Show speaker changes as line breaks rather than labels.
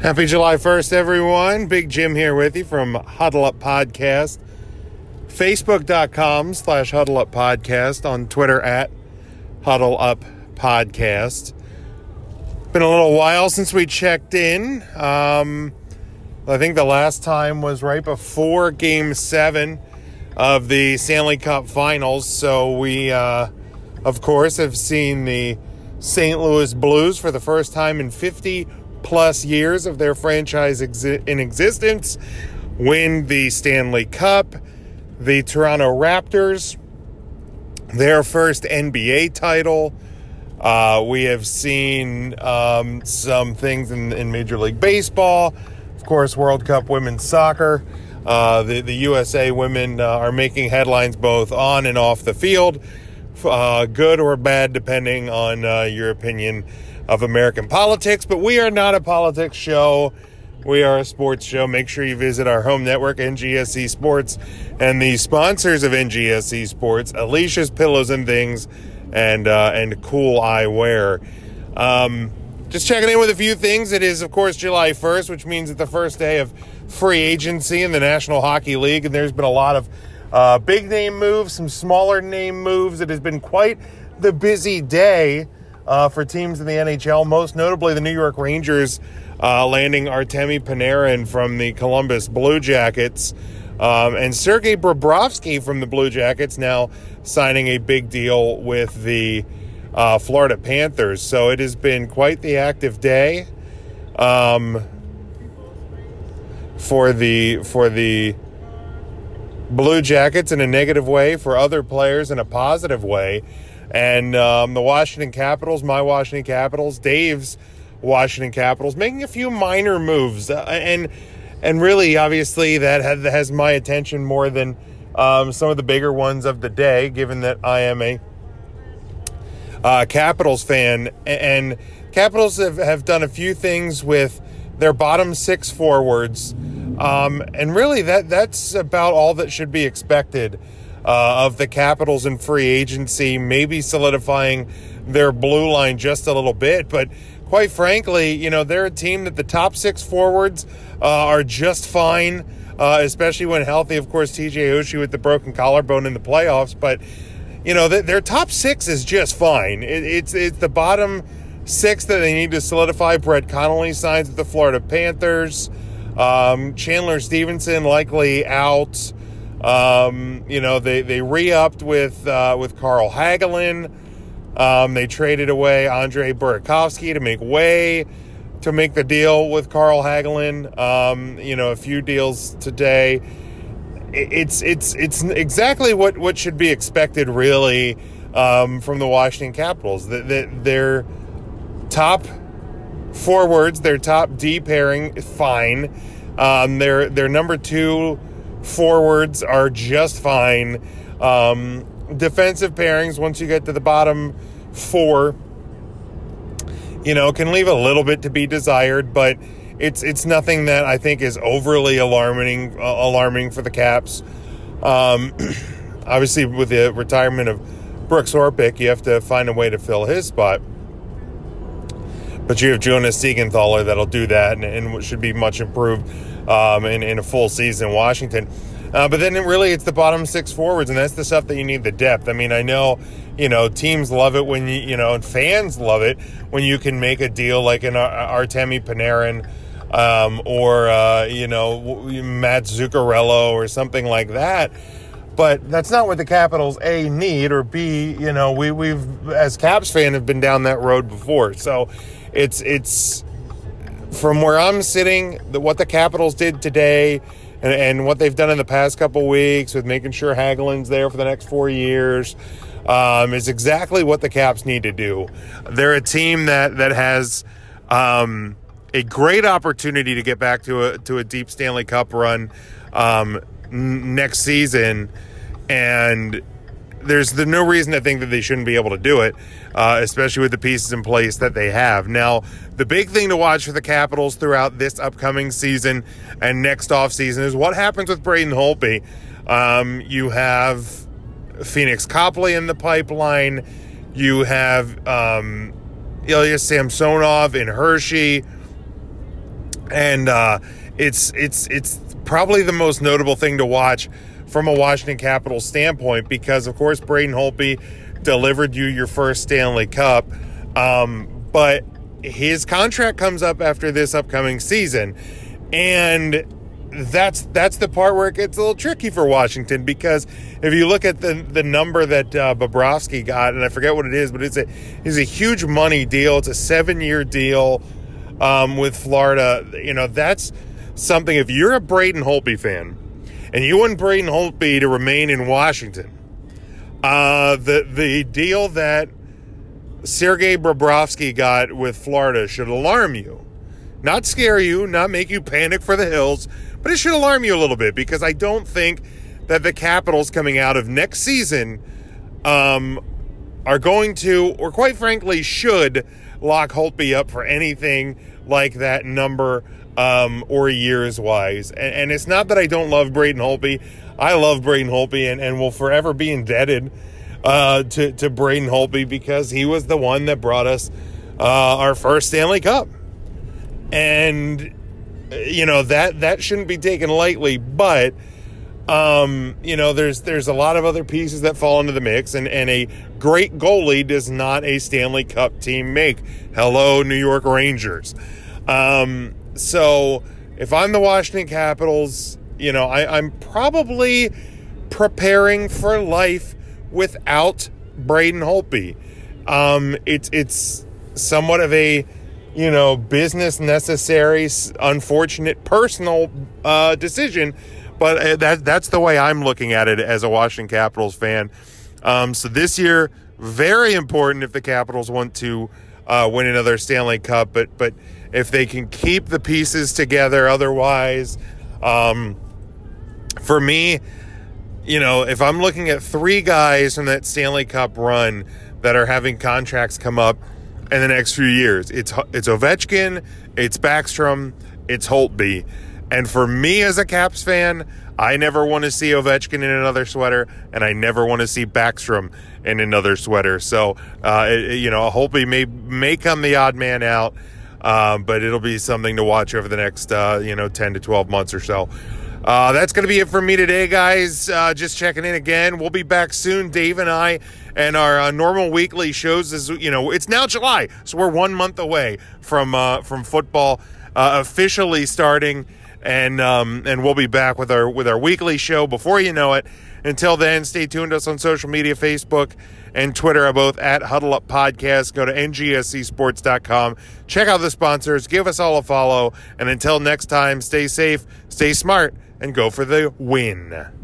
Happy July 1st, everyone. Big Jim here with you from Huddle Up Podcast. Facebook.com slash Huddle Up Podcast. On Twitter at Huddle Up Podcast. Been a little while since we checked in. Um, I think the last time was right before Game 7 of the Stanley Cup Finals. So we, uh, of course, have seen the St. Louis Blues for the first time in 50 plus years of their franchise exi- in existence win the Stanley Cup. The Toronto Raptors, their first NBA title. Uh, we have seen um, some things in, in, Major League Baseball, of course, World Cup women's soccer. Uh, the, the USA women uh, are making headlines both on and off the field, uh, good or bad, depending on uh, your opinion of American politics, but we are not a politics show. We are a sports show. Make sure you visit our home network, NGSC Sports, and the sponsors of NGSC Sports, Alicia's Pillows and Things, and uh, and Cool Eyewear. Um, just checking in with a few things. It is, of course, July 1st, which means it's the first day of free agency in the National Hockey League, and there's been a lot of uh, big name moves, some smaller name moves. It has been quite the busy day uh, for teams in the NHL, most notably the New York Rangers uh, landing Artemi Panarin from the Columbus Blue Jackets. Um, and Sergei Bobrovsky from the Blue Jackets now signing a big deal with the uh, Florida Panthers. So it has been quite the active day um, for the for the Blue Jackets in a negative way, for other players in a positive way. And um, the Washington Capitals, my Washington Capitals, Dave's Washington Capitals, making a few minor moves, uh, and and really, obviously, that has my attention more than um, some of the bigger ones of the day, given that I am a uh, Capitals fan, and Capitals have, have done a few things with their bottom six forwards, um, and really that that's about all that should be expected uh, of the Capitals in free agency, maybe solidifying their blue line just a little bit. But quite frankly, you know, they're a team that the top six forwards uh, are just fine, uh, especially when healthy. Of course, TJ Oshie with the broken collarbone in the playoffs, but you know, their top six is just fine. It, it's it's the bottom six that they need to solidify. Brett Connolly signs with the Florida Panthers. Um, Chandler Stephenson likely out. Um, you know, they, they re-upped with uh, with Carl Hagelin. Um, they traded away Andre Burakovsky to make way to make the deal with Carl Hagelin. Um, you know, a few deals today. It's it's it's exactly what, what should be expected, really, um, from the Washington Capitals. That the, their top forwards, their top D pairing, is fine. Um, their their number two forwards are just fine. Um, defensive pairings, once you get to the bottom four, you know, can leave a little bit to be desired, but it's it's nothing that I think is overly alarming uh, alarming for the Caps. Um, obviously, with the retirement of Brooks Orpik, you have to find a way to fill his spot. But you have Jonas Siegenthaler that'll do that and, and should be much improved um, in, in a full season in Washington. Uh, but then it really it's the bottom six forwards, and that's the stuff that you need the depth. I mean, I know, you know, teams love it when you, you know, and fans love it when you can make a deal like an Artemi Panarin um, or, uh, you know, Matt Zuccarello or something like that. But that's not what the Capitals A need or B. You know, we we've as Caps fan have been down that road before, so it's it's from where I'm sitting, the, what the Capitals did today and, and, what they've done in the past couple weeks with making sure Hagelin's there for the next four years um, is exactly what the Caps need to do. They're a team that that has um, a great opportunity to get back to a to a deep Stanley Cup run um, next season, and there's the, no reason to think that they shouldn't be able to do it, uh, especially with the pieces in place that they have. Now, the big thing to watch for the Capitals throughout this upcoming season and next off season is what happens with Braden Holtby. Um, you have Pheonix Copley in the pipeline. You have um, Ilya Samsonov in Hershey. and uh, it's it's it's probably the most notable thing to watch from a Washington Capitals standpoint because, of course, Braden Holtby delivered you your first Stanley Cup, um, but his contract comes up after this upcoming season, and that's that's the part where it gets a little tricky for Washington because if you look at the the number that uh, Bobrovsky got, and I forget what it is, but it's a it's a huge money deal. It's a seven year deal um, with Florida. You know that's something. If you're a Braden Holtby fan and you want Braden Holtby to remain in Washington, uh, the the deal that Sergei Bobrovsky got with Florida should alarm you, not scare you, not make you panic for the hills, but it should alarm you a little bit because I don't think that the Capitals coming out of next season um, are going to, or quite frankly, should lock Holtby up for anything like that number um, or years wise. And, and, it's not that I don't love Braden Holtby. I love Braden Holtby and, and will forever be indebted uh, to, to Braden Holtby because he was the one that brought us uh, our first Stanley Cup. And, you know, that, that shouldn't be taken lightly, but. Um, you know, there's there's a lot of other pieces that fall into the mix, and, and a great goalie does not a Stanley Cup team make. Hello, New York Rangers. Um, so if I'm the Washington Capitals, you know, I, I'm probably preparing for life without Braden Holtby. Um, it's it's somewhat of a you know business necessary, unfortunate personal uh, decision, but uh, that that's the way I'm looking at it as a Washington Capitals fan. Um, so this year, very important if the Capitals want to uh, win another Stanley Cup, but but if they can keep the pieces together. Otherwise, um, for me, you know, if I'm looking at three guys from that Stanley Cup run that are having contracts come up in the next few years, it's it's Ovechkin, it's Backstrom, it's Holtby. And for me as a Caps fan, I never want to see Ovechkin in another sweater, and I never want to see Backstrom in another sweater. So, uh, you know, Holtby may may come the odd man out. Um, but it'll be something to watch over the next, uh, you know, 10 to 12 months or so. Uh, that's going to be it for me today, guys. Uh, just checking in again. We'll be back soon, Dave and I, and our uh, normal weekly shows. Is you know, it's now July, so we're one month away from uh, from football uh, officially starting, and um, and we'll be back with our with our weekly show before you know it. Until then, stay tuned to us on social media, Facebook and Twitter are both at Huddle Up Podcast. Go to ngscsports.com. Check out the sponsors. Give us all a follow. And until next time, stay safe, stay smart, and go for the win.